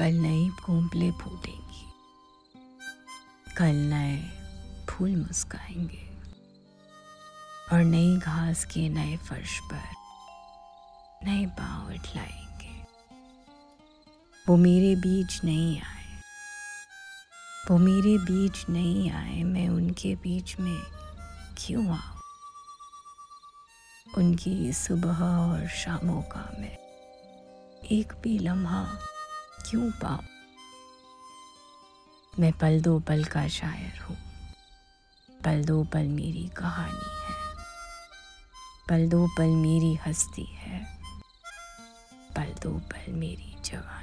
कल नई कोंपले फूटेंगी। कल नए फूल मुस्काएँगे। और नई घास के नए फर्श पर नए पाँव उठलाएँगे वो मेरे बीच नहीं आए। वो मेरे बीच नहीं आए, मैं उनके बीच में क्यों आऊँ? उनकी सुबह और शामों का मैं एक भी लम्हा क्यों पाऊँ? मैं पल दो पल का शायर हूँ। पल दो पल मेरी कहानी है। पल दो पल मेरी हस्ती है। पल दो पल मेरी जवानी